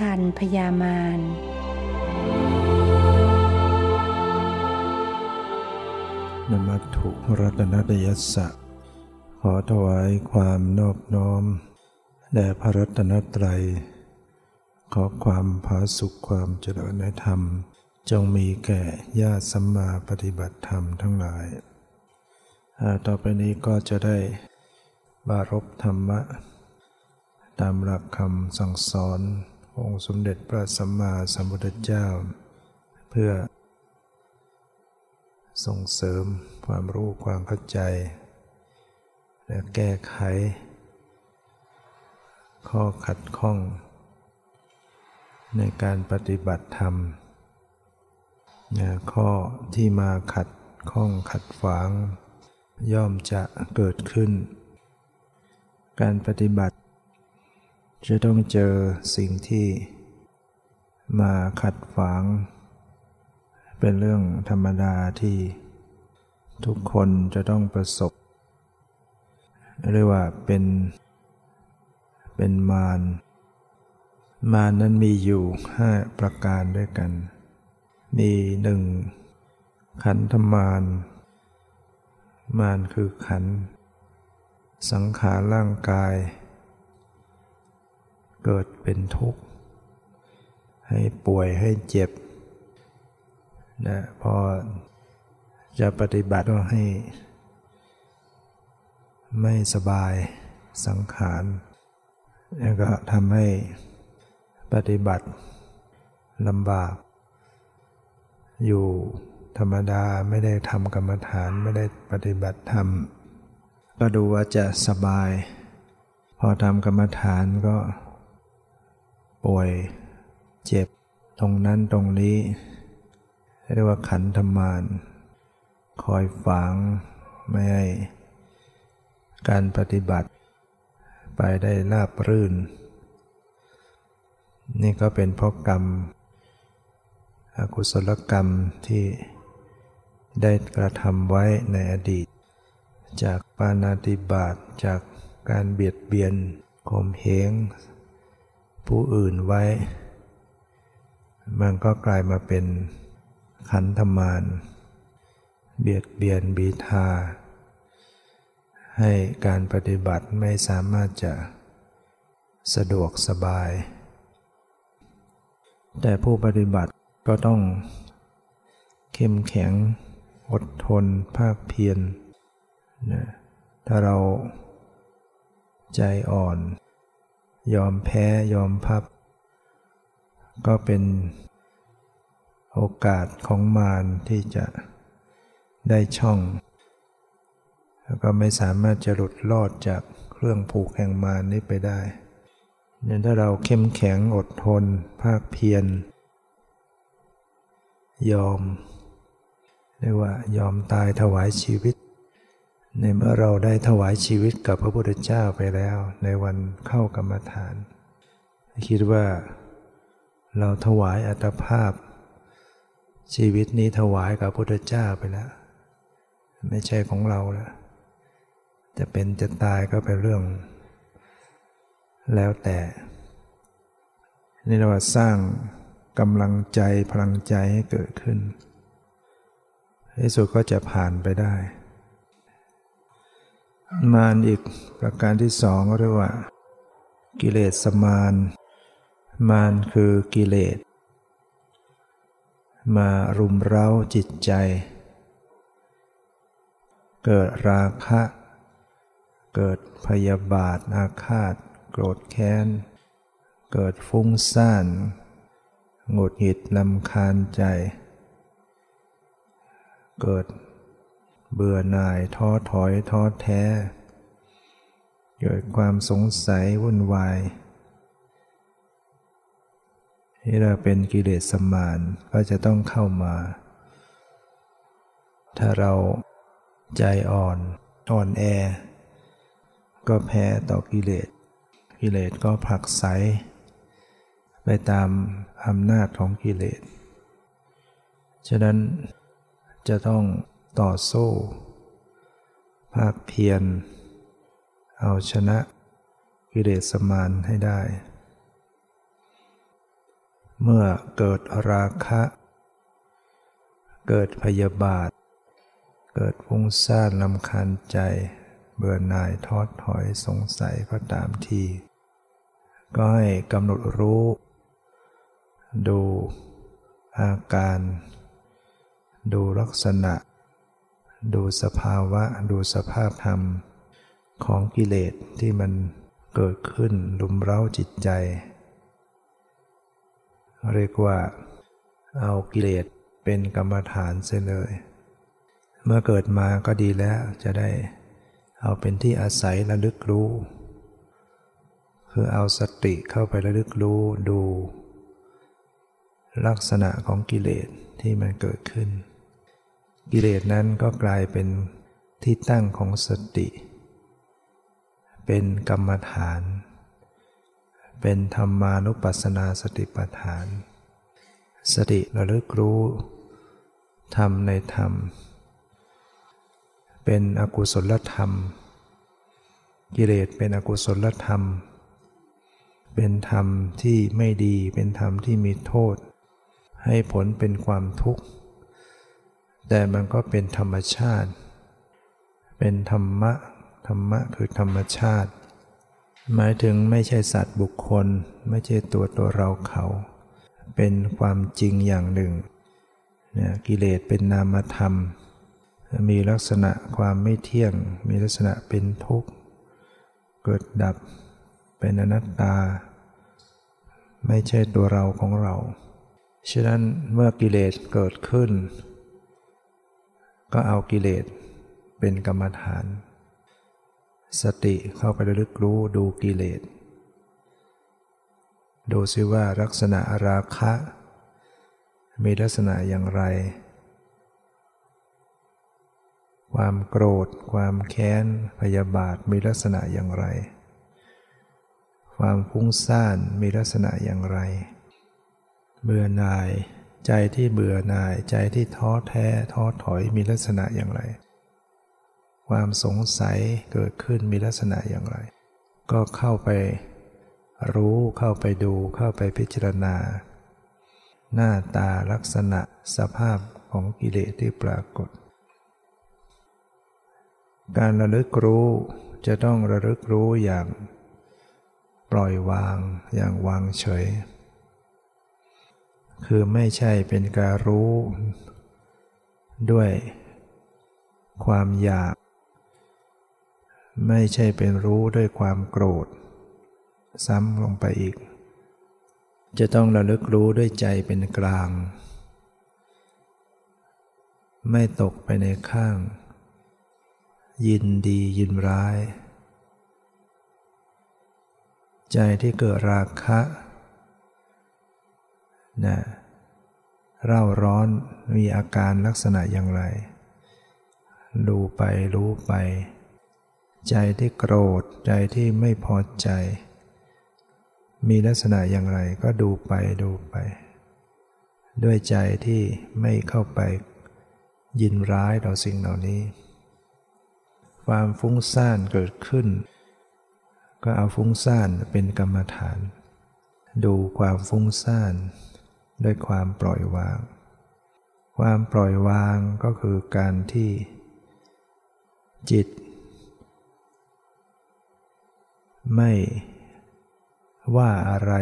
ทันพยามารนมัตถุรัตนตยัสสะ ขอถวายความนอบน้อม แด่พระรัตนตรัย ขอความผาสุขความเจริญในธรรม จงมีแก่ญาติสัมมาปฏิบัติธรรมทั้งหลาย ต่อไปนี้ก็จะได้บารบธรรมะ ตามหลักคำสั่งสอน องค์สมเด็จพระสัมมาสัมพุทธเจ้า เพื่อ ส่งเสริมความรู้ความเข้าใจ และแก้ไข ข้อขัดข้อง ในการปฏิบัติธรรม ข้อที่มาขัดข้องขัดฝาง ย่อมจะเกิดขึ้น การปฏิบัติ จะต้องเจอสิ่งที่มาขัดฝาง เป็นเรื่องธรรมดาที่ทุกคนจะต้องประสบ เรียกว่าเป็นเป็นมารมารนั้นมีอยู่ห้าประการด้วยกัน มีหนึ่งขันธมารมารคือขัน สังขารร่างกาย เกิดเป็นทุกข์ ให้ป่วยให้เจ็บนะพอจะปฏิบัติก็ให้ ไม่สบายสังขารแล้วก็ทำให้ปฏิบัติลำบาก อยู่ธรรมดาไม่ได้ทำกรรมฐานไม่ได้ปฏิบัติธรรม ก็ดูว่าจะสบาย พอทำกรรมฐานก็ ป่วย เจ็บ ตรงนั้นตรงนี้ เรียกว่าขันธมารคอยฝังไม่ให้การปฏิบัติ ไปได้ราบรื่น นี่ก็เป็นเพราะกรรมอกุศลกรรมที่ได้กระทำไว้ในอดีต จากปานาติบาตจากการเบียดเบียนข่มเหง ผู้อื่นไว้ มันก็กลายมาเป็นขันธมารเบียดเบียนบีทา ให้การปฏิบัติไม่สามารถจะสะดวกสบาย แต่ผู้ปฏิบัติก็ต้องเข้มแข็ง อดทน ภาคเพียรนะถ้าเราใจอ่อน ยอมแพ้ยอมพับ ก็เป็นโอกาสของมารที่จะได้ช่อง แล้วก็ไม่สามารถจะหลุดรอดจากเครื่องผูกแห่งมารนี้ไปได้เนี่ยถ้าเราเข้มแข็งอดทน ภาคเพียรยอมเรียกว่ายอมตายถวายชีวิต ในเมื่อเราได้ถวายชีวิตกับพระพุทธเจ้าไปแล้ว ในวันเข้ากรรมฐาน คิดว่าเราถวายอัตภาพ ชีวิตนี้ถวายกับพุทธเจ้าไปแล้ว ไม่ใช่ของเราแล้วจะเป็นจะตายก็เป็นเรื่อง แล้วแต่นี่เราสร้างกำลังใจพลังใจให้เกิดขึ้นที่สุดก็จะผ่านไปได้ มารอีกประการที่สองเรียกว่า กิเลสสมาน มารคือกิเลส มารุมเร้าจิตใจ เกิดราคะ เกิดพยาบาทอาฆาต โกรธแค้น เกิดฟุ้งซ่านหงุดหงิดลำคาญใจ เกิด เบื่อหน่ายท้อถอยท้อแท้ เกิดความสงสัยวุ่นวาย ที่เราเป็นกิเลสสมานก็จะต้องเข้ามา ถ้าเราใจอ่อนอ่อนแอ ก็แพ้ต่อกิเลส กิเลสก็ผลักไสไปตามอำนาจของกิเลส ฉะนั้นจะต้อง ต่อสู้ ภาคเพียร เอาชนะกิเลสมานให้ได้ เมื่อเกิดราคะ เกิดพยาบาท เกิดฟุ้งซ่านลำคาญใจ เบื่อหน่ายทอดถอยสงสัยก็ตามที ก็ให้กำหนดรู้ ดูอาการ ดูลักษณะ ดูสภาวะ ดูสภาพธรรมของกิเลสที่มันเกิดขึ้นลุมเร้าจิตใจ เรียกว่าเอากิเลสเป็นกรรมฐานเสียเลย เมื่อเกิดมาก็ดีแล้วจะได้เอาเป็นที่อาศัยระลึกรู้ คือเอาสติเข้าไประลึกรู้ดู ลักษณะของกิเลสที่มันเกิดขึ้น กิเลสนั้นก็กลายเป็นที่ตั้งของสติ เป็นกรรมฐาน เป็นธรรมานุปัสสนาสติปัฏฐาน สติระลึกรู้ธรรมในธรรม เป็นอกุศลธรรม กิเลสเป็นอกุศลธรรม เป็นธรรมที่ไม่ดีเป็นธรรมที่มีโทษ ให้ผลเป็นความทุกข์ แต่มันก็เป็นธรรมชาติ เป็นธรรมะ ธรรมะคือธรรมชาติ หมายถึงไม่ใช่สัตว์บุคคล ไม่ใช่ตัวตัวเราเขา เป็นความจริงอย่างหนึ่งเนี่ยกิเลสเป็นนามธรรม มีลักษณะความไม่เที่ยง มีลักษณะเป็นทุกข์ เกิดดับ เป็นอนัตตา ไม่ใช่ตัวเราของเรา ฉะนั้นเมื่อกิเลสเกิดขึ้น ก็เอากิเลสเป็นกรรมฐาน สติเข้าไประลึกรู้ดูกิเลส ดูซิว่าลักษณะราคะ มีลักษณะอย่างไร ความโกรธ ความแค้น พยาบาทมีลักษณะอย่างไร ความฟุ้งซ่านมีลักษณะอย่างไร เบื่อหน่าย ใจที่เบื่อหน่ายใจที่ท้อแท้ท้อถอยมีลักษณะอย่างไร ความสงสัยเกิดขึ้นมีลักษณะอย่างไร ก็เข้าไปรู้เข้าไปดูเข้าไปพิจารณา หน้าตาลักษณะสภาพของกิเลสที่ปรากฏ การระลึกรู้จะต้องระลึกรู้อย่าง ปล่อยวางอย่างวางเฉย คือไม่ใช่เป็นการรู้ ด้วยความอยาก ไม่ใช่เป็นรู้ด้วยความโกรธ ซ้ำลงไปอีก จะต้องระลึกรู้ด้วยใจเป็นกลาง ไม่ตกไปในข้าง ยินดียินร้าย ใจที่เกิดราคะ นะเร่าร้อนมีอาการลักษณะอย่างไร ดูไปรู้ไป ใจที่โกรธใจที่ไม่พอใจ มีลักษณะอย่างไรก็ดูไปดูไป ด้วยใจที่ไม่เข้าไปยินร้ายต่อสิ่งเหล่านี้ ความฟุ้งซ่านเกิดขึ้น ก็เอาฟุ้งซ่านเป็นกรรมฐาน ดูความฟุ้งซ่าน ด้วยความปล่อยวาง ความปล่อยวางก็คือการที่จิต ไม่ว่าอะไร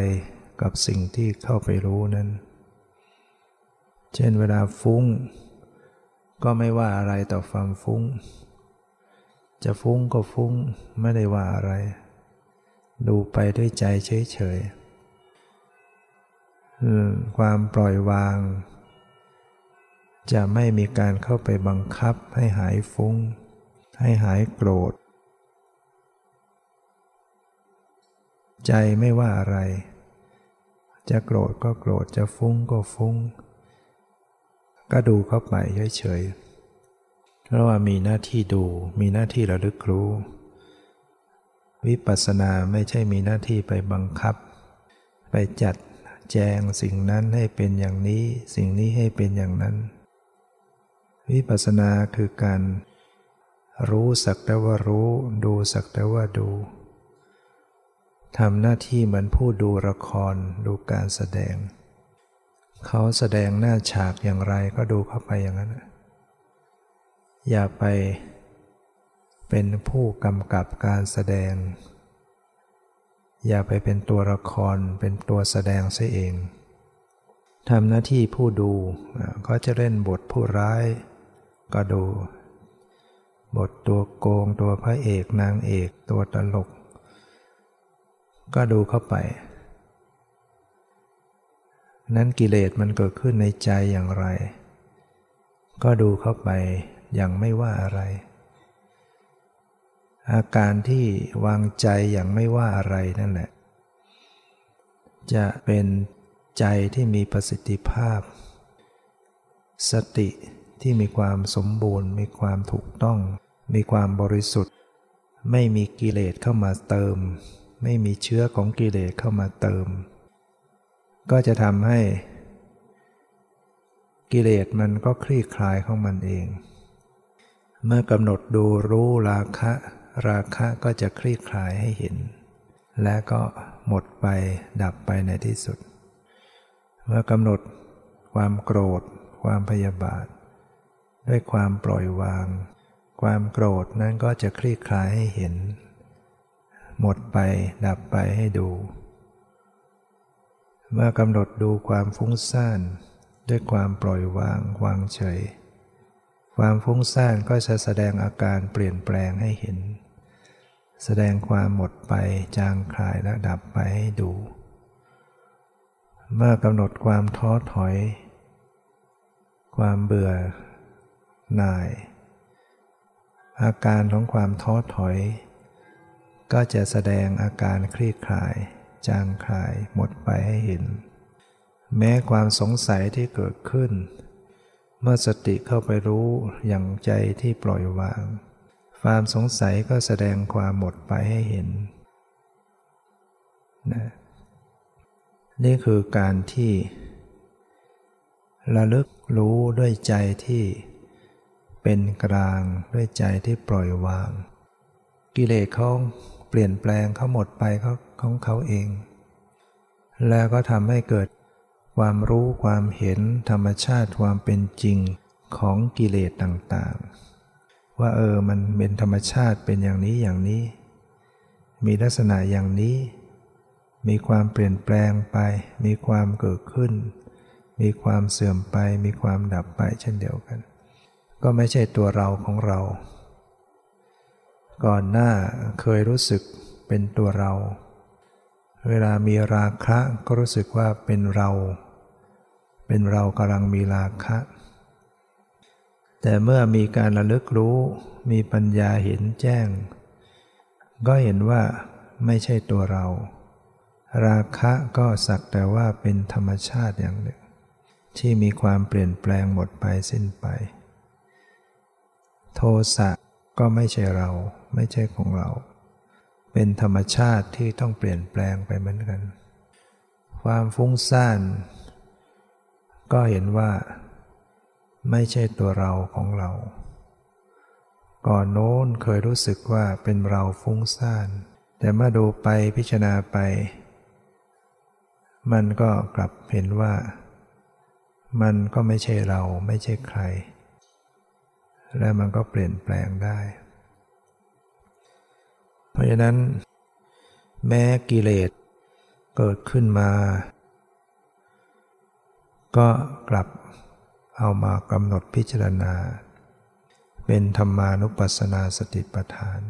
กับสิ่งที่เข้าไปรู้นั้น เช่นเวลาฟุ้ง ก็ไม่ว่าอะไรต่อความฟุ้ง จะฟุ้งก็ฟุ้งไม่ได้ว่าอะไร ดูไปด้วยใจเฉยๆ ความปล่อยวาง จะไม่มีการเข้าไปบังคับให้หายฟุ้ง ให้หายโกรธ ใจไม่ว่าอะไร จะโกรธก็โกรธจะฟุ้งก็ฟุ้ง ก็ดูเข้าไปเฉยๆเพราะว่ามีหน้าที่ดูมีหน้าที่ระลึกรู้ วิปัสสนาไม่ใช่มีหน้าที่ไปบังคับ ไปจัด แจงสิ่งนั้นให้เป็นอย่างนี้ สิ่งนี้ให้เป็นอย่างนั้น วิปัสสนาคือการรู้สักแต่ว่ารู้ ดูสักแต่ว่าดูทำหน้าที่เหมือนผู้ดูละครดูการแสดง เขาแสดงหน้าฉากอย่างไรก็ดูเข้าไปอย่างนั้น อย่าไปเป็นผู้กำกับการแสดง อย่าไปเป็นตัวละครเป็นตัวแสดงซะเองทำหน้าที่ผู้ดูก็จะเล่นบทผู้ร้าย ก็ดู บทตัวโกงตัวพระเอกนางเอกตัวตลก ก็ดูเข้าไป นั้นกิเลสมันเกิดขึ้นในใจอย่างไร ก็ดูเข้าไปอย่างไม่ว่าอะไร อาการที่วางใจอย่างไม่ว่าอะไรนั่นแหละ จะเป็นใจที่มีประสิทธิภาพ สติที่มีความสมบูรณ์ มีความถูกต้อง มีความบริสุทธิ์ ไม่มีกิเลสเข้ามาเติม ไม่มีเชื้อของกิเลสเข้ามาเติม ก็จะทำให้กิเลสมันก็คลี่คลายของมันเอง เมื่อกำหนดดูรู้ราคะ ราคะก็จะคลี่คลายให้เห็น และก็หมดไปดับไปในที่สุด เมื่อกำหนดความโกรธ ความพยาบาท ด้วยความปล่อยวาง ความโกรธนั้นก็จะคลี่คลายให้เห็น หมดไปดับไปให้ดู เมื่อกำหนดดูความฟุ้งซ่านด้วยความปล่อยวางวางเฉย ความฟุ้งซ่านก็จะแสดงอาการเปลี่ยนแปลงให้เห็น แสดงความหมดไปจางคลายและดับไปให้ดู เมื่อกำหนดความท้อถอย ความเบื่อ หน่าย อาการของความท้อถอย ก็จะแสดงอาการคลี่คลาย จางคลายหมดไปให้เห็น แม้ความสงสัยที่เกิดขึ้น เมื่อสติเข้าไปรู้อย่างใจที่ปล่อยวาง ความสงสัยก็แสดงความหมดไปให้เห็นนะนี่คือการที่ ระลึกรู้ด้วยใจที่เป็นกลางด้วยใจที่ปล่อยวาง กิเลสเขาเปลี่ยนแปลงเขาหมดไปเขาของเขาเอง แล้วก็ทำให้เกิดความรู้ความเห็นธรรมชาติความเป็นจริงของกิเลสต่างๆ ว่าเออมันเป็นธรรมชาติเป็นอย่างนี้อย่างนี้ มีลักษณะอย่างนี้ มีความเปลี่ยนแปลงไป มีความเกิดขึ้น มีความเสื่อมไป มีความดับไปเช่นเดียวกัน ก็ไม่ใช่ตัวเราของเรา ก่อนหน้าเคยรู้สึกเป็นตัวเรา เวลามีราคะก็รู้สึกว่าเป็นเรา เป็นเรากำลังมีราคะ แต่เมื่อมีการระลึกรู้มีปัญญาเห็นแจ้ง ก็เห็นว่าไม่ใช่ตัวเรา ราคะก็สักแต่ว่าเป็นธรรมชาติอย่างหนึ่ง ที่มีความเปลี่ยนแปลงหมดไปสิ้นไป โทสะก็ไม่ใช่เราไม่ใช่ของเรา เป็นธรรมชาติที่ต้องเปลี่ยนแปลงไปเหมือนกัน ความฟุ้งซ่าน ก็เห็นว่า ไม่ใช่ตัวเราของเรา ก่อนโน้นเคยรู้สึกว่าเป็นเราฟุ้งซ่าน แต่เมื่อดูไปพิจารณาไป มันก็กลับเห็นว่า มันก็ไม่ใช่เราไม่ใช่ใคร และมันก็เปลี่ยนแปลงได้ เพราะฉะนั้น แม้กิเลสเกิดขึ้นมา ก็กลับ เอามากำหนดพิจารณา เป็นธรรมานุปัสสนาสติปัฏฐาน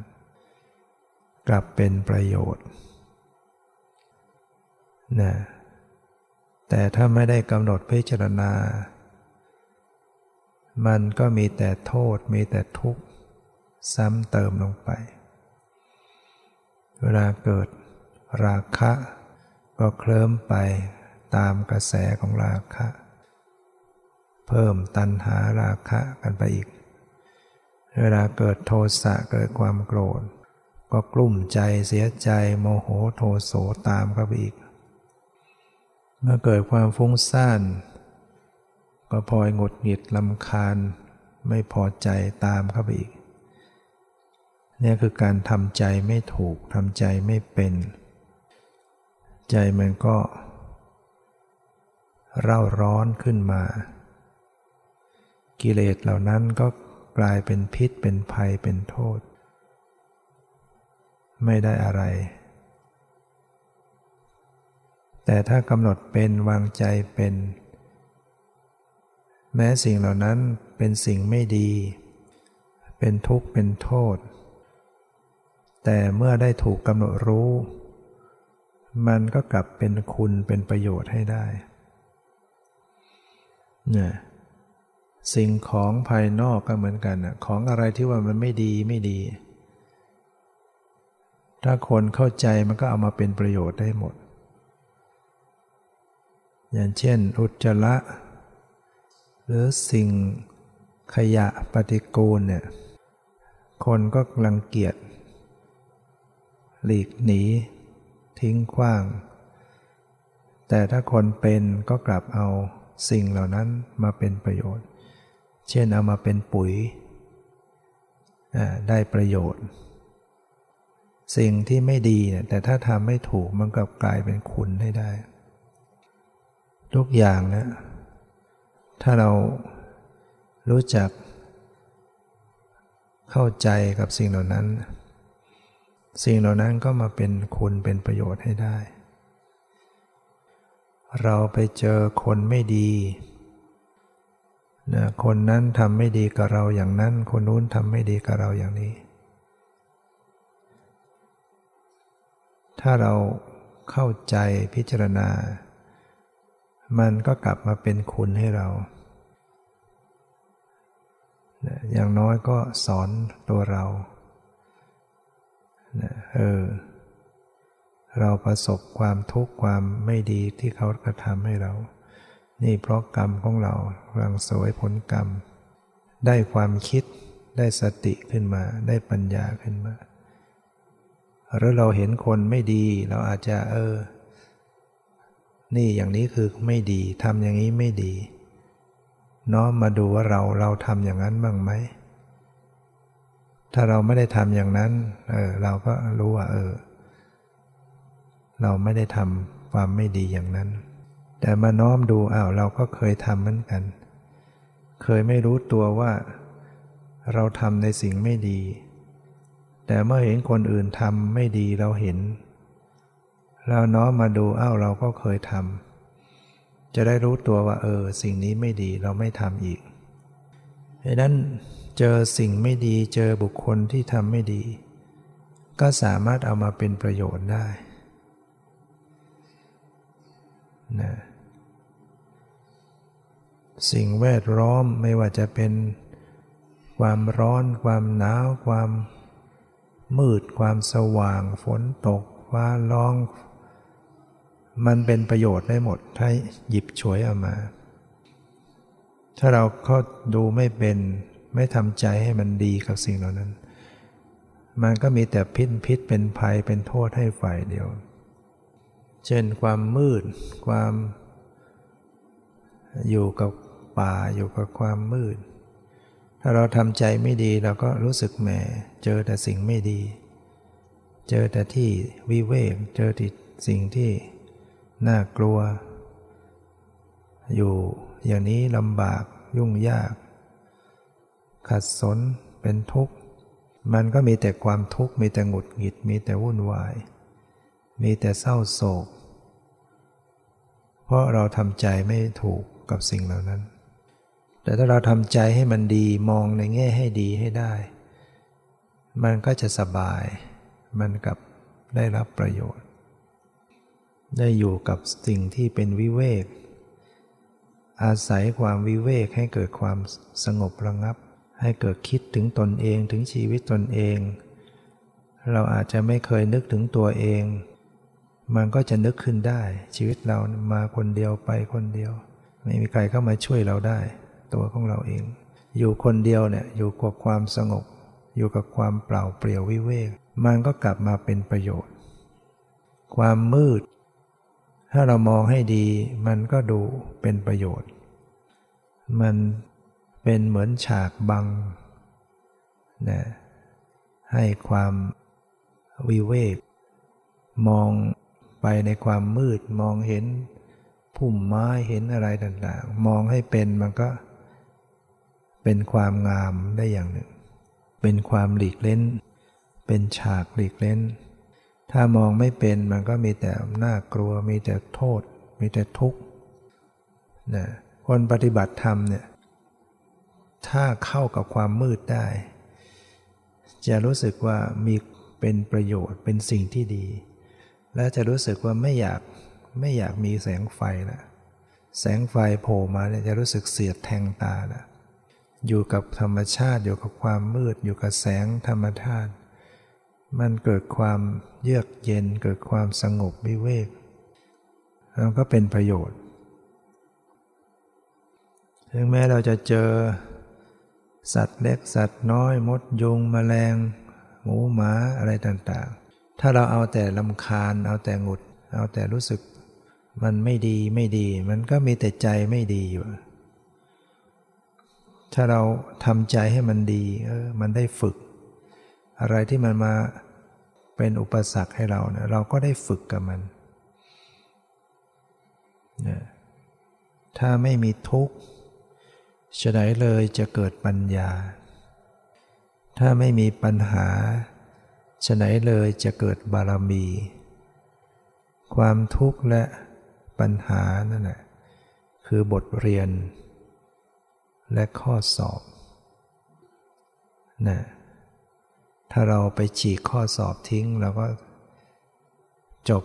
กลับเป็นประโยชน์นะแต่ถ้าไม่ได้กำหนดพิจารณา มันก็มีแต่โทษมีแต่ทุกข์ ซ้ำเติมลงไป เวลาเกิดราคะ ก็เคลิ้มไปตามกระแสของราคะ เพิ่มตัณหาราคะกันไปอีก เวลาเกิดโทสะเกิดความโกรธ ก็กลุ่มใจเสียใจโมโหโทโสตามเข้าไปอีก เมื่อเกิดความฟุ้งซ่าน ก็พลอยหงุดหงิดลำคาญ ไม่พอใจตามเข้าไปอีกนี่คือการทำใจไม่ถูกทำใจไม่เป็น ใจมันก็ เร่าร้อนขึ้นมา กิเลสเหล่านั้นก็กลายเป็นพิษเป็นภัยเป็นโทษ ไม่ได้อะไร แต่ถ้ากำหนดเป็นวางใจเป็น แม้สิ่งเหล่านั้นเป็นสิ่งไม่ดี เป็นทุกข์เป็นโทษ แต่เมื่อได้ถูกกำหนดรู้ มันก็กลับเป็นคุณเป็นประโยชน์ให้ได้เนี่ย สิ่งของภายนอกก็เหมือนกันนะของอะไรที่ว่ามันไม่ดีไม่ดี ถ้าคนเข้าใจมันก็เอามาเป็นประโยชน์ได้หมด อย่างเช่น อุจจาระหรือสิ่งขยะปฏิกูลเนี่ยคนก็รังเกียจหลีกหนี ทิ้งขว้าง แต่ถ้าคนเป็นก็กลับเอาสิ่งเหล่านั้นมาเป็นประโยชน์ เช่นเอามาเป็นปุ๋ยได้ประโยชน์ สิ่งที่ไม่ดีเนี่ยแต่ถ้าทำไม่ถูกมันก็กลายเป็นคุณให้ได้ ทุกอย่างนะถ้าเรารู้จักเข้าใจกับสิ่งเหล่านั้น สิ่งเหล่านั้นก็มาเป็นคุณเป็นประโยชน์ให้ได้ เราไปเจอคนไม่ดี นะคนนั้นทำไม่ดีกับเราอย่างนั้น คนนู้นทำไม่ดีกับเราอย่างนี้ ถ้าเราเข้าใจพิจารณา มันก็กลับมาเป็นคุณให้เรา อย่างน้อยก็สอนตัวเรา เออ เราประสบความทุกข์ความไม่ดีที่เขากระทำให้เรา นี่เพราะกรรมของเรารังสวยผลกรรม ได้ความคิดได้สติขึ้นมา ได้ปัญญาขึ้นมา หรือเราเห็นคนไม่ดี เราอาจจะเออ นี่อย่างนี้คือไม่ดีทำอย่างนี้ไม่ดี น้อมมาดูว่าเราเราทำอย่างนั้นบ้างไหมถ้าเราไม่ได้ทำอย่างนั้น เออ เราก็รู้ว่า เออ เราไม่ได้ทำความไม่ดีอย่างนั้น แต่มาน้อมดูอ้าวเราก็เคยทำเหมือนกัน เคยไม่รู้ตัวว่า เราทำในสิ่งไม่ดี แต่เมื่อเห็นคนอื่นทำไม่ดีเราเห็น เราน้อมมาดูอ้าวเราก็เคยทำจะได้รู้ตัวว่า เออ สิ่งนี้ไม่ดีเราไม่ทำอีกดังนั้นเจอสิ่งไม่ดีเจอบุคคลที่ทำไม่ดี ก็สามารถเอามาเป็นประโยชน์ได้นะ สิ่งแวดล้อมไม่ว่าจะเป็น ความร้อน ความหนาว ความมืด ความสว่าง ฝนตก ฟ้าร้อง มันเป็นประโยชน์ได้หมด ถ้าหยิบฉวยเอามา ถ้าเราเข้าดูไม่เป็น ไม่ทำใจให้มันดีกับสิ่งเหล่านั้น มันก็มีแต่พิษพิษเป็นภัยเป็นโทษให้ฝ่ายเดียว เช่นความมืด ความอยู่กับ ป่าอยู่กับความมืด ถ้าเราทำใจไม่ดีเราก็รู้สึกแหมเจอแต่สิ่งไม่ดี เจอแต่ที่วิเวกเจอที่สิ่งที่น่ากลัว อยู่อย่างนี้ลำบากยุ่งยาก ขัดสนเป็นทุกข์ มันก็มีแต่ความทุกข์ มีแต่หงุดหงิด มีแต่วุ่นวาย มีแต่เศร้าโศก เพราะเราทำใจไม่ถูกกับสิ่งเหล่านั้น แต่ถ้าเราทำใจให้มันดีมองในแง่ให้ดีให้ได้ มันก็จะสบาย มันกับได้รับประโยชน์ ได้อยู่กับสิ่งที่เป็นวิเวก อาศัยความวิเวกให้เกิดความสงบระงับ ให้เกิดคิดถึงตนเองถึงชีวิตตนเอง เราอาจจะไม่เคยนึกถึงตัวเอง มันก็จะนึกขึ้นได้ ชีวิตเรามาคนเดียวไปคนเดียว ไม่มีใครเข้ามาช่วยเราได้ ตัวของเราเอง อยู่คนเดียวเนี่ยอยู่กับความสงบ อยู่กับความเปล่าเปลี่ยววิเวก มันก็กลับมาเป็นประโยชน์ ความมืด ถ้าเรามองให้ดี มันก็ดูเป็นประโยชน์ มันเป็นเหมือนฉากบังนะให้ความวิเวก มองไปในความมืดมองเห็นพุ่มไม้เห็นอะไรต่างๆ มองให้เป็นมันก็ เป็นความงามได้อย่างหนึ่ง เป็นความหลีกเล่นเป็นฉากหลีกเล่นถ้ามองไม่เป็นมันก็มีแต่น่ากลัว มีแต่โทษ มีแต่ทุกข์นะคนปฏิบัติธรรมเนี่ยถ้าเข้ากับความมืดได้ จะรู้สึกว่ามีเป็นประโยชน์เป็นสิ่งที่ดี และจะรู้สึกว่าไม่อยากไม่อยากมีแสงไฟละแสงไฟโผล่มาเนี่ยจะรู้สึกเสียดแทงตาละ อยู่กับธรรมชาติ อยู่กับความมืด อยู่กับแสงธรรมชาติมันเกิดความเยือกเย็น เกิดความสงบวิเวกแล้วก็เป็นประโยชน์ ถึงแม้เราจะเจอ สัตว์เล็กสัตว์น้อย มดยุงมแมลง หมูหมาอะไรต่างๆ ถ้าเราเอาแต่ลำคาญ เอาแต่หงุด เอาแต่รู้สึก มันไม่ดีไม่ดี มันก็มีแต่ใจไม่ดีอยู่ ถ้าเราทำใจให้มันดีเออมันได้ฝึก อะไรที่มันมาเป็นอุปสรรคให้เราเนะเราก็ได้ฝึกกับมันนะถ้าไม่มีทุกข์ฉะไหนเลยจะเกิดปัญญา ถ้าไม่มีปัญหาฉะไหนเลยจะเกิดบารมี ความทุกข์และปัญหานั่นแหละคือบทเรียน และข้อสอบนะถ้าเราไปฉีกข้อสอบทิ้งเราก็จบ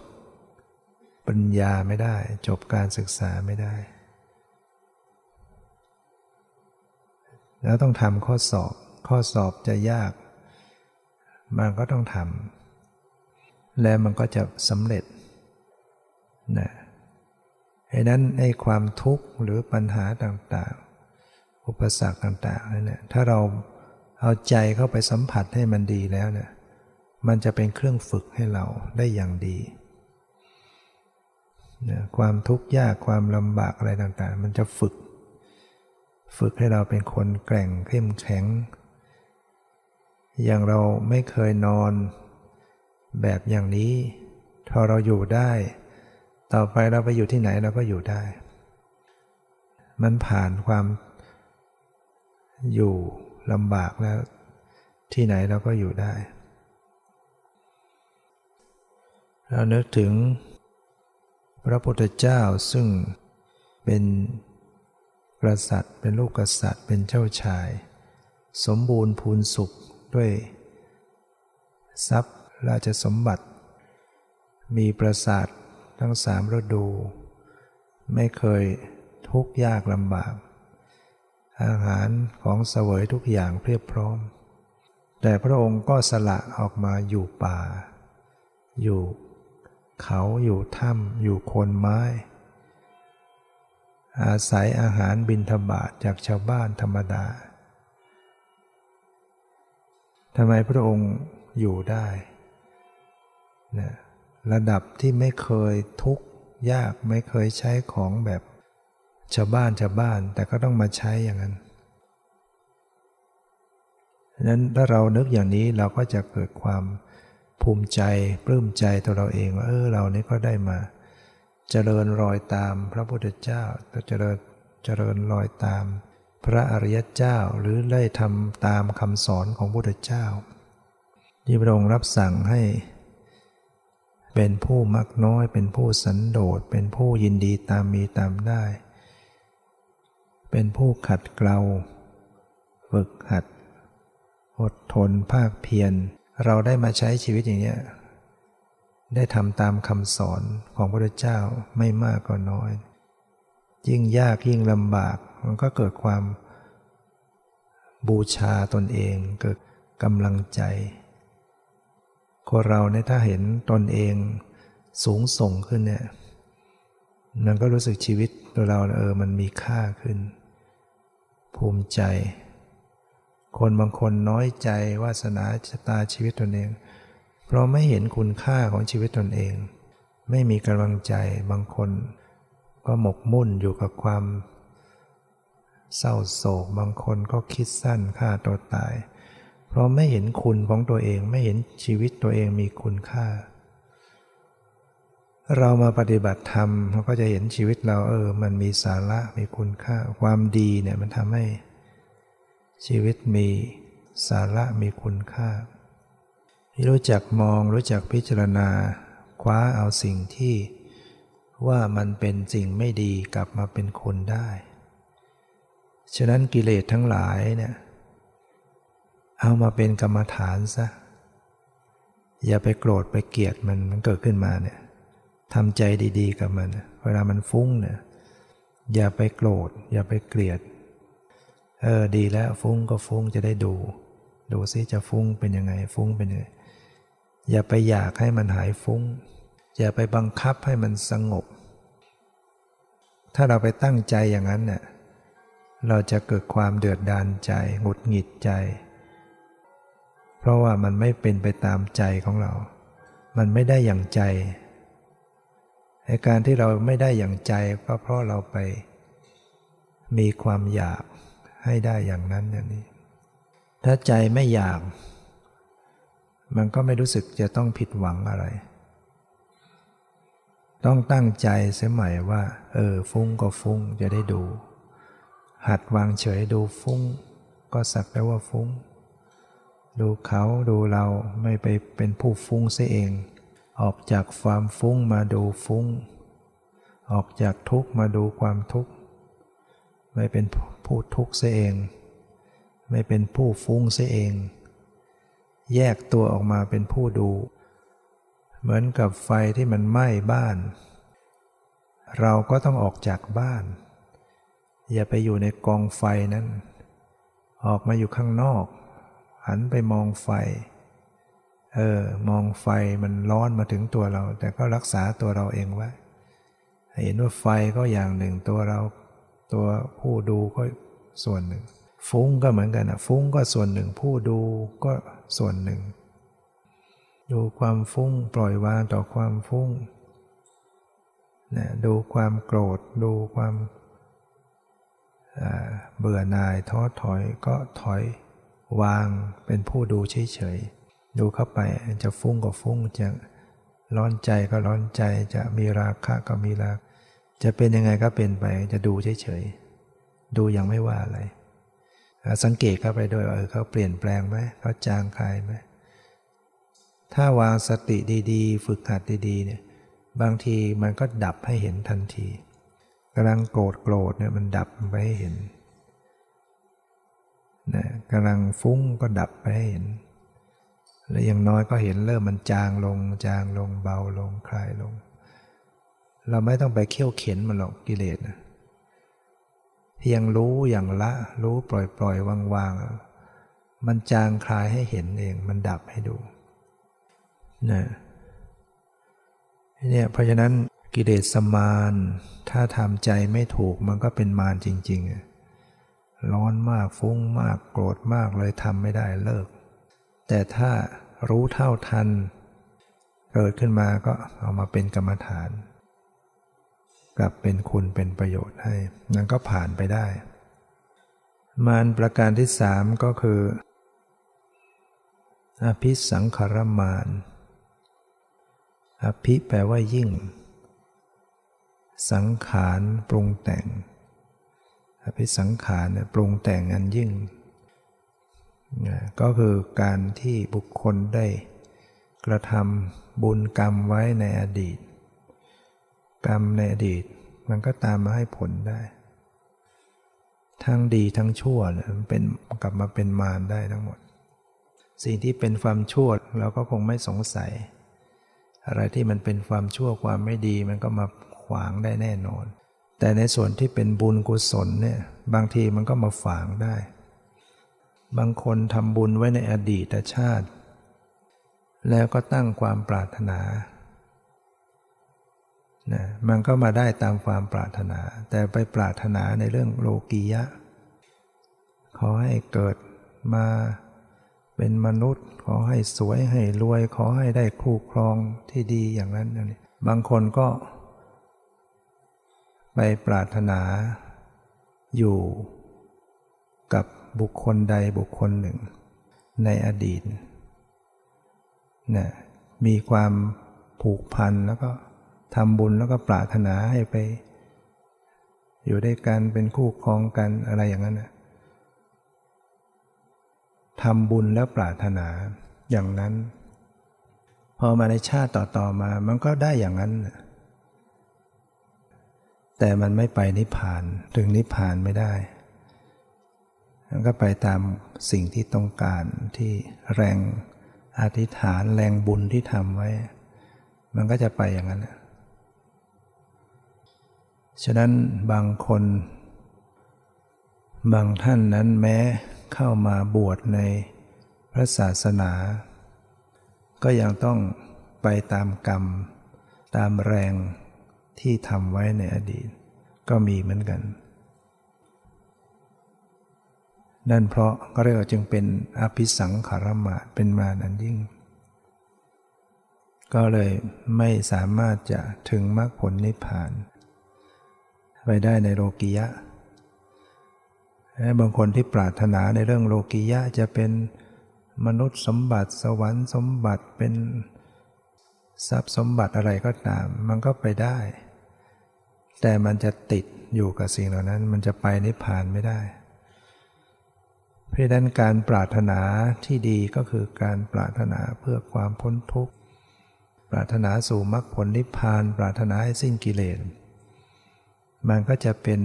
ปัญญาไม่ได้ จบการศึกษาไม่ได้ แล้วต้องทำข้อสอบ ข้อสอบจะยาก มันก็ต้องทำและมันก็จะสำเร็จนะไอ้นั้นไอ้ความทุกข์หรือปัญหาต่างๆ อุปสรรคต่างๆนั่นแหละถ้าเราเอาใจเข้าไปสัมผัสให้มันดีแล้วเนี่ยมันจะเป็นเครื่องฝึกให้เราได้อย่างดีนะความทุกข์ยากความลำบากอะไรต่างๆ มันจะฝึก ฝึกให้เราเป็นคนแกร่งเข้มแข็ง อย่างเราไม่เคยนอนแบบอย่างนี้ถ้าเราอยู่ได้ ต่อไปเราไปอยู่ที่ไหนเราก็อยู่ได้ มันผ่านความ อยู่ลำบากแล้ว ที่ไหนเราก็อยู่ได้ เรานึกถึงพระพุทธเจ้าซึ่งเป็นกษัตริย์ เป็นลูกกษัตริย์เป็นเจ้าชาย สมบูรณ์พูนสุขด้วย ทรัพย์ราชสมบัติ มีประสาททั้งสามฤดู ไม่เคยทุกข์ยากลำบาก อาหารของเสวยทุกอย่างเพียบพร้อม แต่พระองค์ก็สละออกมาอยู่ป่า อยู่เขาอยู่ถ้ำอยู่คนไม้ อาศัยอาหารบินทบาทจากชาวบ้านธรรมดาทำไมพระองค์อยู่ได้นะระดับที่ไม่เคยทุกข์ยากไม่เคยใช้ของแบบ ชาวบ้านชาวบ้านแต่ก็ต้องมาใช้อย่างนั้นนั้นถ้าเรานึกอย่างนี้เราก็จะเกิดความภูมิใจปลื้มใจตัวเราเองว่าเออเรานี่ก็ได้มา เจริญรอยตามพระพุทธเจ้าเจริญเจริญรอยตาม พระอริยเจ้าหรือได้ทำตามคำสอนของพระพุทธเจ้าที่พระองค์รับสั่งให้ เป็นผู้มักน้อย เป็นผู้สันโดษเป็นผู้ยินดีตามมีตามได้ เป็นผู้ขัดเกลา ฝึกหัด อดทนภาคเพียร เราได้มาใช้ชีวิตอย่างนี้ได้ทำตามคำสอนของพระเจ้าไม่มากก็น้อย ยิ่งยากยิ่งลำบาก มันก็เกิดความบูชาตนเองเกิดกำลังใจ คนเราเนี่ยถ้าเห็นตนเองสูงส่งขึ้นเนี่ยมันก็รู้สึกชีวิตตัวเราเออมันมีค่าขึ้น ภูมิใจ คนบางคนน้อยใจวาสนาชะตาชีวิตตนเอง เพราะไม่เห็นคุณค่าของชีวิตตนเอง ไม่มีกำลังใจบางคน ก็หมกมุ่นอยู่กับความ เศร้าโศกบางคนก็คิดสั้นฆ่าตัวตาย เพราะไม่เห็นคุณของตัวเองไม่เห็นชีวิตตัวเองมีคุณค่า เรามาปฏิบัติธรรมเราก็จะเห็นชีวิตเราเออ มันมีสาระมีคุณค่า ความดีเนี่ยมันทำให้ชีวิตมีสาระมีคุณค่า รู้จักมองรู้จักพิจารณา คว้าเอาสิ่งที่ว่ามันเป็นสิ่งไม่ดีกลับมาเป็นคุณได้ ฉะนั้นกิเลสทั้งหลายเนี่ยเอามาเป็นกรรมฐานซะอย่าไปโกรธไปเกลียดมันมันเกิดขึ้นมาเนี่ย ทำใจดีๆ กับมัน เวลามันฟุ้งเนี่ยอย่าไปโกรธ อย่าไปเกลียด เออดีแล้วฟุ้งก็ฟุ้งจะได้ดู ดูซิจะฟุ้งเป็นยังไง ฟุ้งเป็นยังไง อย่าไปอยากให้มันหายฟุ้ง อย่าไปบังคับให้มันสงบ ถ้าเราไปตั้งใจอย่างนั้นเนี่ยเราจะเกิดความเดือดดาลใจหงุดหงิดใจ เพราะว่ามันไม่เป็นไปตามใจของเรา มันไม่ได้อย่างใจ ในการที่เราไม่ได้อย่างใจก็เพราะเราไป มีความอยากให้ได้อย่างนั้นอย่างนี้ ถ้าใจไม่อยาก มันก็ไม่รู้สึกจะต้องผิดหวังอะไร ต้องตั้งใจเสียใหม่ว่า เออ ฟุ้งก็ฟุ้งจะได้ดู หัดวางเฉยดูฟุ้ง ก็สักแต่ว่าฟุ้ง ดูเขาดูเราไม่ไปเป็นผู้ฟุ้งเสียเอง ออกจากความฟุ้งมาดูฟุ้ง ออกจากทุกข์มาดูความทุกข์ ไม่เป็นผู้ทุกข์เสียเอง ไม่เป็นผู้ฟุ้งเสียเอง แยกตัวออกมาเป็นผู้ดู เหมือนกับไฟที่มันไหม้บ้าน เราก็ต้องออกจากบ้าน อย่าไปอยู่ในกองไฟนั้น ออกมาอยู่ข้างนอก หันไปมองไฟ เออมองไฟมันร้อนมาถึงตัวเรา แต่ก็รักษาตัวเราเองไว้ เห็นว่าไฟก็อย่างหนึ่งตัวเรา ตัวผู้ดูก็ส่วนหนึ่ง ฟุ้งก็เหมือนกันนะฟุ้งก็ส่วนหนึ่ง ผู้ดูก็ส่วนหนึ่ง ดูความฟุ้งปล่อยวางต่อความฟุ้งนะดูความโกรธ ดูความเบื่อหน่ายท้อถอยก็ถอยวางเป็นผู้ดูเฉยๆ ดูเข้าไปจะฟุ้งก็ฟุ้งจะร้อนใจก็ร้อนใจจะมีราคะก็มีราคะจะเป็นยังไงก็เป็นไปจะดูเฉยๆดูยังไม่ว่าอะไร สังเกตเข้าไปด้วยว่าเขาเปลี่ยนแปลงไหมเขาจางคลายไหมถ้าวางสติดีๆ ฝึกหัดดีๆเนี่ยบางทีมันก็ดับให้เห็นทันทีกำลังโกรธโกรธเนี่ยมันดับไปให้เห็นนะกำลังฟุ้งก็ดับไปให้เห็น และอย่างน้อยก็เห็นเริ่มมันจางลง จางลงเบาลงคลายลง เราไม่ต้องไปเขี่ยวเข็นมันหรอกกิเลสนะเพียงรู้อย่างละ รู้ปล่อยปล่อยวางวางมันจางคลายให้เห็นเอง มันดับให้ดูนะเนี่ยเพราะฉะนั้นกิเลสสมาน ถ้าทำใจไม่ถูกมันก็เป็นมารจริง ๆ ร้อนมากฟุ้งมากโกรธมากเลยทำไม่ได้เลิก แต่ถ้ารู้เท่าทัน เกิดขึ้นมาก็เอามาเป็นกรรมฐาน กลับเป็นคุณเป็นประโยชน์ให้ นั่นก็ผ่านไปได้ มารประการที่สามก็คือ อภิสังขารมารอภิแปลว่ายิ่ง สังขารปรุงแต่ง อภิสังขารปรุงแต่งอันยิ่ง ก็คือการที่บุคคลได้กระทำบุญกรรมไว้ในอดีต กรรมในอดีตมันก็ตามมาให้ผลได้ ทั้งดีทั้งชั่วเนี่ยมันเป็นกลับมาเป็นมารได้ทั้งหมด สิ่งที่เป็นความชั่วเราก็คงไม่สงสัย อะไรที่มันเป็นความชั่วความไม่ดีมันก็มาขวางได้แน่นอน แต่ในส่วนที่เป็นบุญกุศลเนี่ยบางทีมันก็มาฝางได้ บางคนทำบุญไว้ในอดีตชาติ แล้วก็ตั้งความปรารถนานะมันก็มาได้ตามความปรารถนา แต่ไปปรารถนาในเรื่องโลกียะ ขอให้เกิดมาเป็นมนุษย์ ขอให้สวยให้รวย ขอให้ได้คู่ครองที่ดีอย่างนั้นนี่บางคนก็ ไปปรารถนาอยู่ บุคคลใดบุคคลหนึ่ง ในอดีตนะมีความผูกพันแล้วก็ทำบุญแล้วก็ปรารถนาให้ไป อยู่ด้วยกันเป็นคู่ครองกันอะไรอย่างนั้นทำบุญแล้วปรารถนาอย่างนั้น พอมาในชาติต่อๆมา มันก็ได้อย่างนั้น แต่มันไม่ไปนิพพาน ถึงนิพพานไม่ได้ มันก็ไปตามสิ่งที่ต้องการที่แรงอธิษฐานแรงบุญที่ทำไว้ มันก็จะไปอย่างนั้น ฉะนั้นบางคน บางท่านนั้นแม้เข้ามาบวชในพระศาสนา ก็ยังต้องไปตามกรรม ตามแรงที่ทำไว้ในอดีต ก็มีเหมือนกัน นั่นเพราะก็เรียกว่าจึงเป็นอภิสังขารมาเป็นมานันยิ่ง ก็เลยไม่สามารถจะถึงมรรคผลนิพพาน ไปได้ในโลกียะบางคนที่ปรารถนาในเรื่องโลกียะจะเป็นมนุษย์สมบัติสวรรค์สมบัติเป็นทรัพย์สมบัติอะไรก็ตาม มันก็ไปได้ แต่มันจะติดอยู่กับสิ่งเหล่านั้น มันจะไปนิพพานไม่ได้ เพราะนั้นการปรารถนาที่ดีก็คือการปรารถนาเพื่อความพ้นทุกข์ ปรารถนาสู่มรรคผลนิพพาน ปรารถนาให้สิ้นกิเลส มันก็จะเป็น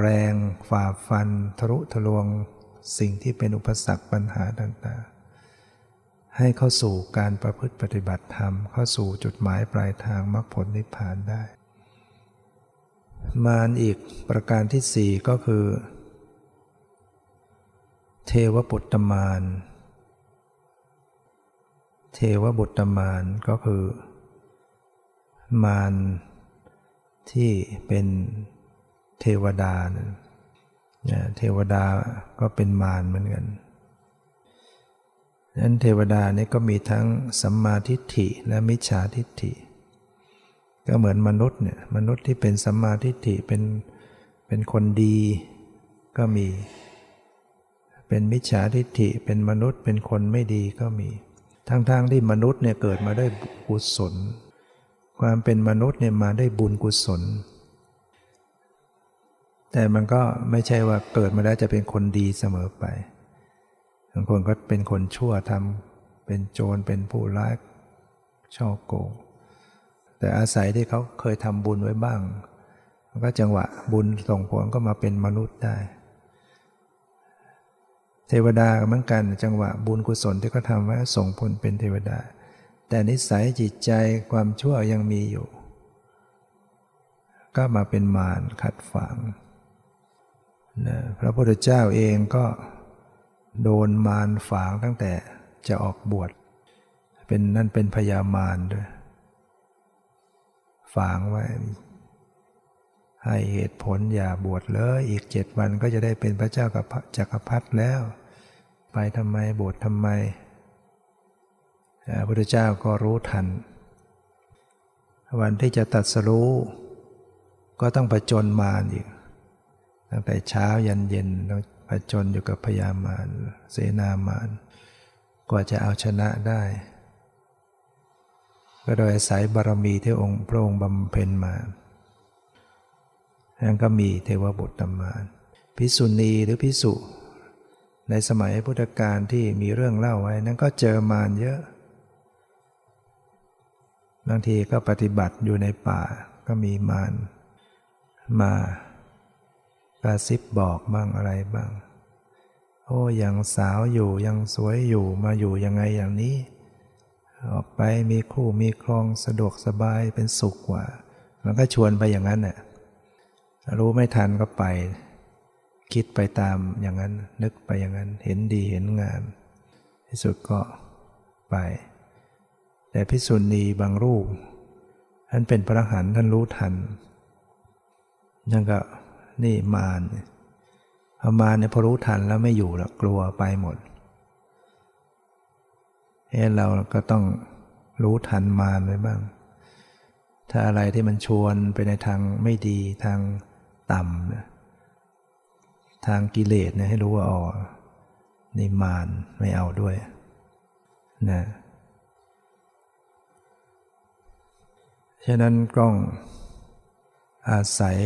แรงฝ่าฟันทะลุทะลวงสิ่งที่เป็นอุปสรรคปัญหาต่างๆ ให้เข้าสู่การประพฤติปฏิบัติธรรม เข้าสู่จุดหมายปลายทางมรรคผลนิพพานได้ มารอีกประการที่สี่ก็คือ เทวบุตรมาน เทวบุตรมานก็คือ มารที่เป็นเทวดานะเทวดาก็เป็นมารเหมือนกันนั้นเทวดานี่ก็มีทั้งสัมมาทิฏฐิและมิจฉาทิฏฐิ ก็เหมือนมนุษย์เนี่ยมนุษย์ที่เป็นสัมมาทิฏฐิเป็นเป็นคนดีก็มี เป็นมิจฉาทิฏฐิเป็นมนุษย์เป็นคนไม่ดีก็มี ทั้งๆทที่มนุษย์เนี่ยเกิดมาได้กุศล ความเป็นมนุษย์เนี่ยมาได้บุญกุศล แต่มันก็ไม่ใช่ว่าเกิดมาแล้วจะเป็นคนดีเสมอไปบางคนก็เป็นคนชั่วทำเป็นโจรเป็นผู้ร้ายช่อโกง แต่อาศัยที่เขาเคยทำบุญไว้บ้าง มันก็จังหวะบุญส่งผลก็มาเป็นมนุษย์ได้ เทวดาเหมือนกันจังหวะบุญกุศลที่เขาทำไว้ส่งผลเป็นเทวดา แต่นิสัยจิตใจความชั่วยังมีอยู่ ก็มาเป็นมารขัดฝังนะพระพุทธเจ้าเองก็โดนมารฝังตั้งแต่จะออกบวชเป็นนั่นเป็นพยามารด้วยฝังไว้ ให้เหตุผลอย่าบวชเลยอีกเจ็ดวันก็จะได้เป็นพระเจ้ากับจักรพรรดิแล้ว ไปทำไมบวชทำไมพระพุทธเจ้าก็รู้ทัน วันที่จะตัดสรู้ ก็ต้องประจนมารอีกตั้งแต่เช้ายันเย็นต้องประจนอยู่กับพยามารเสนามารกว่าจะเอาชนะได้ ก็โดยอาศัยบารมีที่องค์พระองค์บำเพ็ญมา แล้วก็มีเทวบุตรตำมานพิสุณีหรือพิสุ ในสมัยพุทธกาลที่มีเรื่องเล่าไว้นั้นก็เจอมารเยอะ บางทีก็ปฏิบัติอยู่ในป่าก็มีมารมากระซิบบอกบ้างอะไรบ้าง โอ้ยังสาวอยู่ยังสวยอยู่มาอยู่ยังไงอย่างนี้ ออกไปมีคู่มีครองสะดวกสบายเป็นสุขกว่า มันก็ชวนไปอย่างนั้นน่ะ รู้ไม่ทันก็ไป คิดไปตามอย่างนั้น นึกไปอย่างนั้น เห็นดีเห็นงาม ที่สุดก็ไป แต่พิสุณีบางรูป ท่านเป็นพระหันท่านรู้ทัน นั่นก็นี่มารพอมารเนี่ยพอรู้ทันแล้วไม่อยู่แล้วกลัวไปหมดเอ้เราก็ต้องรู้ทันมารไว้บ้าง ถ้าอะไรที่มันชวนไปในทางไม่ดีทาง ต่ำนะทางกิเลสเนี่ยให้รู้ว่าอ๋อนี่มารไม่เอาด้วยนะฉะนั้นต้องอาศัย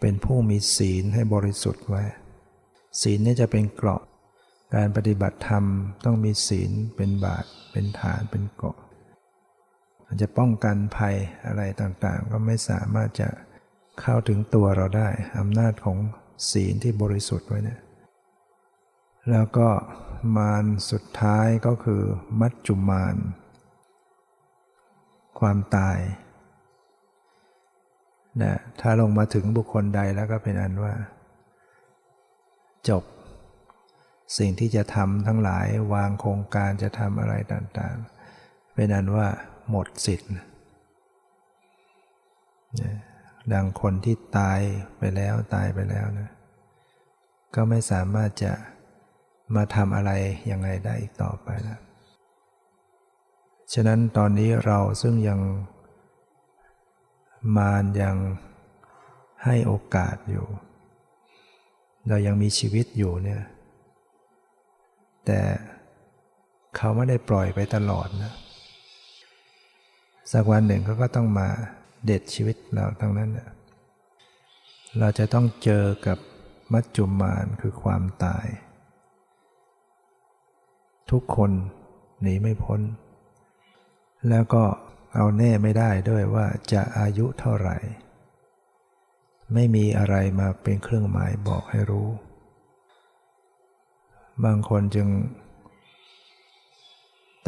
เป็นผู้มีศีลให้บริสุทธิ์ไว้ ศีลนี่จะเป็นเกราะ การปฏิบัติธรรมต้องมีศีลเป็นบาตเป็นฐานเป็นเกราะมันจะป้องกันภัยอะไรต่างๆ ก็ไม่สามารถจะ เข้าถึงตัวเราได้อำนาจของศีลที่บริสุทธิ์ไว้เนี่ยแล้วก็มารสุดท้ายก็คือมัจจุมารความตายนะถ้าลงมาถึงบุคคลใดแล้วก็เป็นอันว่า จบ สิ่งที่จะทำทั้งหลายวางโครงการจะทำอะไรต่างๆ เป็นอันว่าหมดสิทธิ์ ดังคนที่ตายไปแล้วตายไปแล้วนะก็ไม่สามารถจะมาทำอะไรยังไงได้อีกต่อไปแล้วฉะนั้นตอนนี้เราซึ่งยังมารยังให้โอกาสอยู่ เรายังมีชีวิตอยู่เนี่ยแต่เขาไม่ได้ปล่อยไปตลอดนะสักวันหนึ่งเขาก็ต้องมา เด็ดชีวิตเราทั้งนั้น เราจะต้องเจอกับมัจจุมานคือความตาย ทุกคนหนีไม่พ้น แล้วก็เอาแน่ไม่ได้ด้วยว่าจะอายุเท่าไหร่ ไม่มีอะไรมาเป็นเครื่องหมายบอกให้รู้ บางคนจึง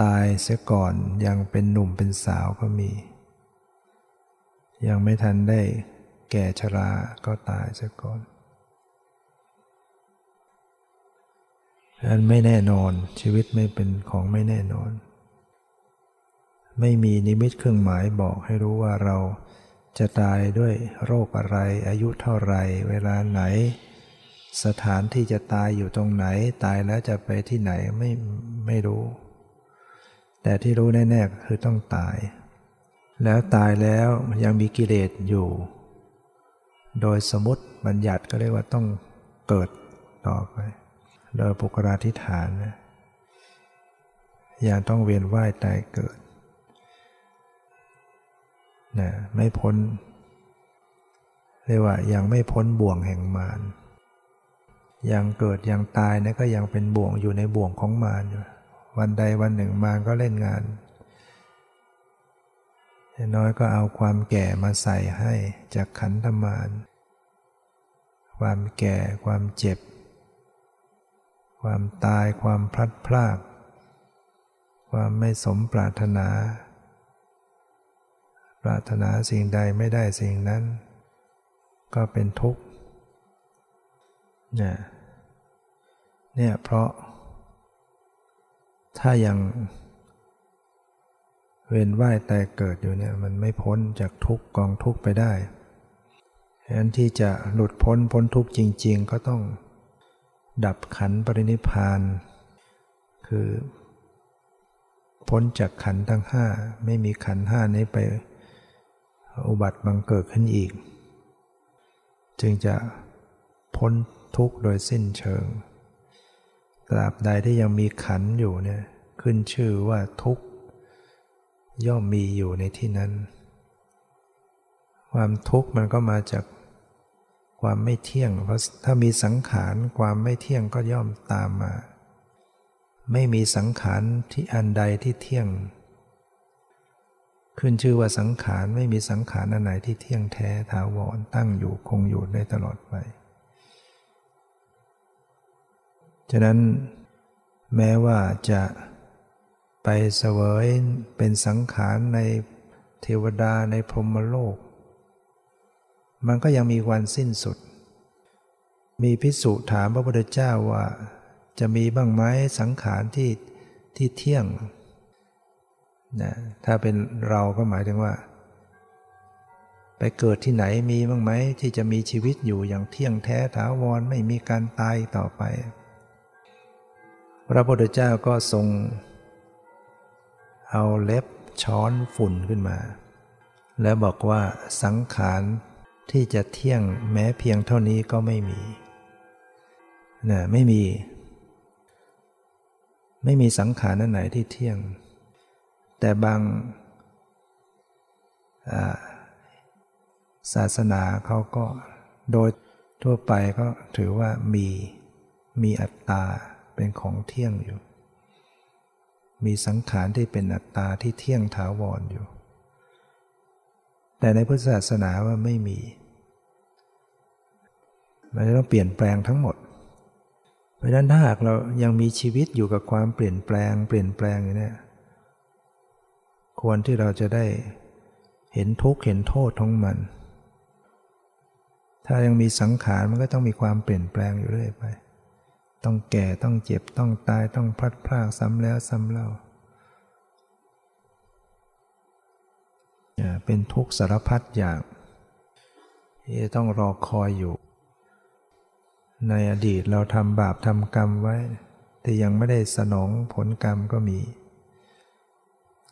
ตายเสียก่อนยังเป็นหนุ่มเป็นสาวก็มี ยังไม่ทันได้แก่ชราก็ตายเสียก่อนอันไม่แน่นอนชีวิตไม่เป็นของไม่แน่นอน ไม่มีนิมิตเครื่องหมายบอกให้รู้ว่าเราจะตายด้วยโรคอะไร อายุเท่าไร เวลาไหน สถานที่จะตายอยู่ตรงไหน ตายแล้วจะไปที่ไหนไม่ไม่รู้ แต่ที่รู้แน่ๆคือต้องตาย แล้วตายแล้วยังมีกิเลสอยู่ โดยสมมติบัญญัติก็เรียกว่าต้องเกิดต่อไป โดยปุกราธิฐานนะยังต้องเวียนว่ายตายเกิดนะไม่พ้น เรียกว่ายังไม่พ้นบ่วงแห่งมารยังเกิดยังตายนะก็ยังเป็นบ่วงอยู่ในบ่วงของมารอยู่วันใดวันหนึ่งมารก็เล่นงาน น้อยก็เอาความแก่มาใส่ให้จากขันธมารความแก่ความเจ็บ ความตายความพลัดพราก ความไม่สมปรารถนา ปรารถนาสิ่งใดไม่ได้สิ่งนั้น ก็เป็นทุกข์เนี่ยเนี่ยเพราะ ถ้ายัง เวียนว่ายแต่เกิดอยู่เนี่ยมันไม่พ้นจากทุกกองทุกไปได้ฉะนั้นที่จะหลุดพ้นพ้นทุกจริง ๆ ก็ต้อง ดับขันปรินิพานคือ พ้นจากขันทั้งห้าไม่มีขันห้านี้ไปอุบัติบังเกิดขึ้นอีก จึงจะพ้นทุกโดยสิ้นเชิงตราบใดที่ยังมีขันอยู่เนี่ยขึ้นชื่อว่าทุกข์ ย่อมมีอยู่ในที่นั้น ความทุกข์มันก็มาจากความไม่เที่ยง เพราะถ้ามีสังขารความไม่เที่ยงก็ย่อมตามมา ไม่มีสังขารที่อันใดที่เที่ยง ขึ้นชื่อว่าสังขารไม่มีสังขารอันไหนที่เที่ยงแท้ถาวรตั้งอยู่คงอยู่ได้ตลอดไป ฉะนั้นแม้ว่าจะ ไปเสวยเป็นสังขารในเทวดาในพรหมโลก มันก็ยังมีวันสิ้นสุด มีพิสุถามพระพุทธเจ้าว่าจะมีบ้างไหมสังขารที่ที่เที่ยงนะถ้าเป็นเราก็หมายถึงว่า ไปเกิดที่ไหนมีบ้างไหมที่จะมีชีวิตอยู่อย่างเที่ยงแท้ถาวรไม่มีการตายต่อไป พระพุทธเจ้าก็ทรง เอาเล็บช้อนฝุ่นขึ้นมา แล้วบอกว่าสังขารที่จะเที่ยงแม้เพียงเท่านี้ก็ไม่มีนะไม่มี ไม่มีสังขารนั่นไหนที่เที่ยง แต่บางศาสนาเขาก็โดยทั่วไปก็ถือว่ามีมีอัตตาเป็นของเที่ยงอยู่ มีสังขารที่เป็นอัตตาที่เที่ยงถาวรออยู่ แต่ในพุทธศาสนาว่าไม่มี มันจะต้องเปลี่ยนแปลงทั้งหมด เพราะฉะนั้นถ้าหากเรายังมีชีวิตอยู่กับความเปลี่ยนแปลง เปลี่ยนแปลงอย่างนี้ควรที่เราจะได้เห็นทุกข์เห็นโทษของมัน ถ้ายังมีสังขารมันก็ต้องมีความเปลี่ยนแปลงอยู่เรื่อยไป ต้องแก่ต้องเจ็บต้องตายต้องพลัดพรากซ้ำแล้วซ้ำเล่าเป็นทุกข์สารพัดอย่างที่ต้องรอคอยอยู่ ในอดีตเราทำบาปทำกรรมไว้ แต่ยังไม่ได้สนองผลกรรมก็มี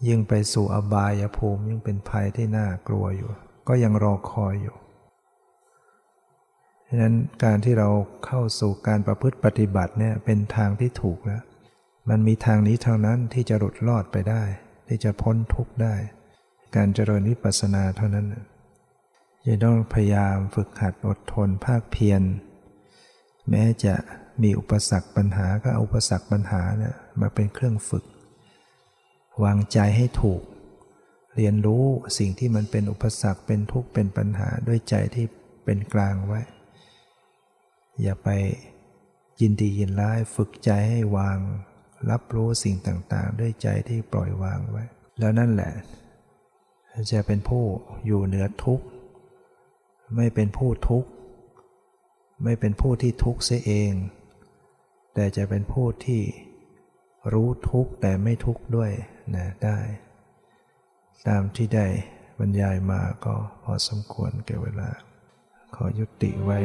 ยิ่งไปสู่อบายภูมิยิ่งเป็นภัยที่น่ากลัวอยู่ ก็ยังรอคอยอยู่ ฉะนั้นการที่เราเข้าสู่การประพฤติปฏิบัติเนี่ยเป็นทางที่ถูกแล้ว มันมีทางนี้เท่านั้นที่จะหลุดรอดไปได้ ที่จะพ้นทุกข์ได้ การเจริญวิปัสสนาเท่านั้นจะต้องพยายามฝึกหัดอดทนภาคเพียรแม้จะมีอุปสรรคปัญหาก็เอาอุปสรรคปัญหาเนี่ยมาเป็นเครื่องฝึก วางใจให้ถูก เรียนรู้สิ่งที่มันเป็นอุปสรรคเป็นทุกข์เป็นปัญหาด้วยใจที่เป็นกลางไว้ อย่าไปยินดียินร้ายฝึกใจให้วาง รับรู้สิ่งต่างๆ ด้วยใจที่ปล่อยวางไว้ แล้วนั่นแหละ จะเป็นผู้อยู่เหนือทุกข์ ไม่เป็นผู้ทุกข์ ไม่เป็นผู้ที่ทุกข์เสียเอง แต่จะเป็นผู้ที่รู้ทุกข์แต่ไม่ทุกข์ด้วยนะได้ ตามที่ได้บรรยายมาก็พอสมควรแก่เวลา ขอยุติไว้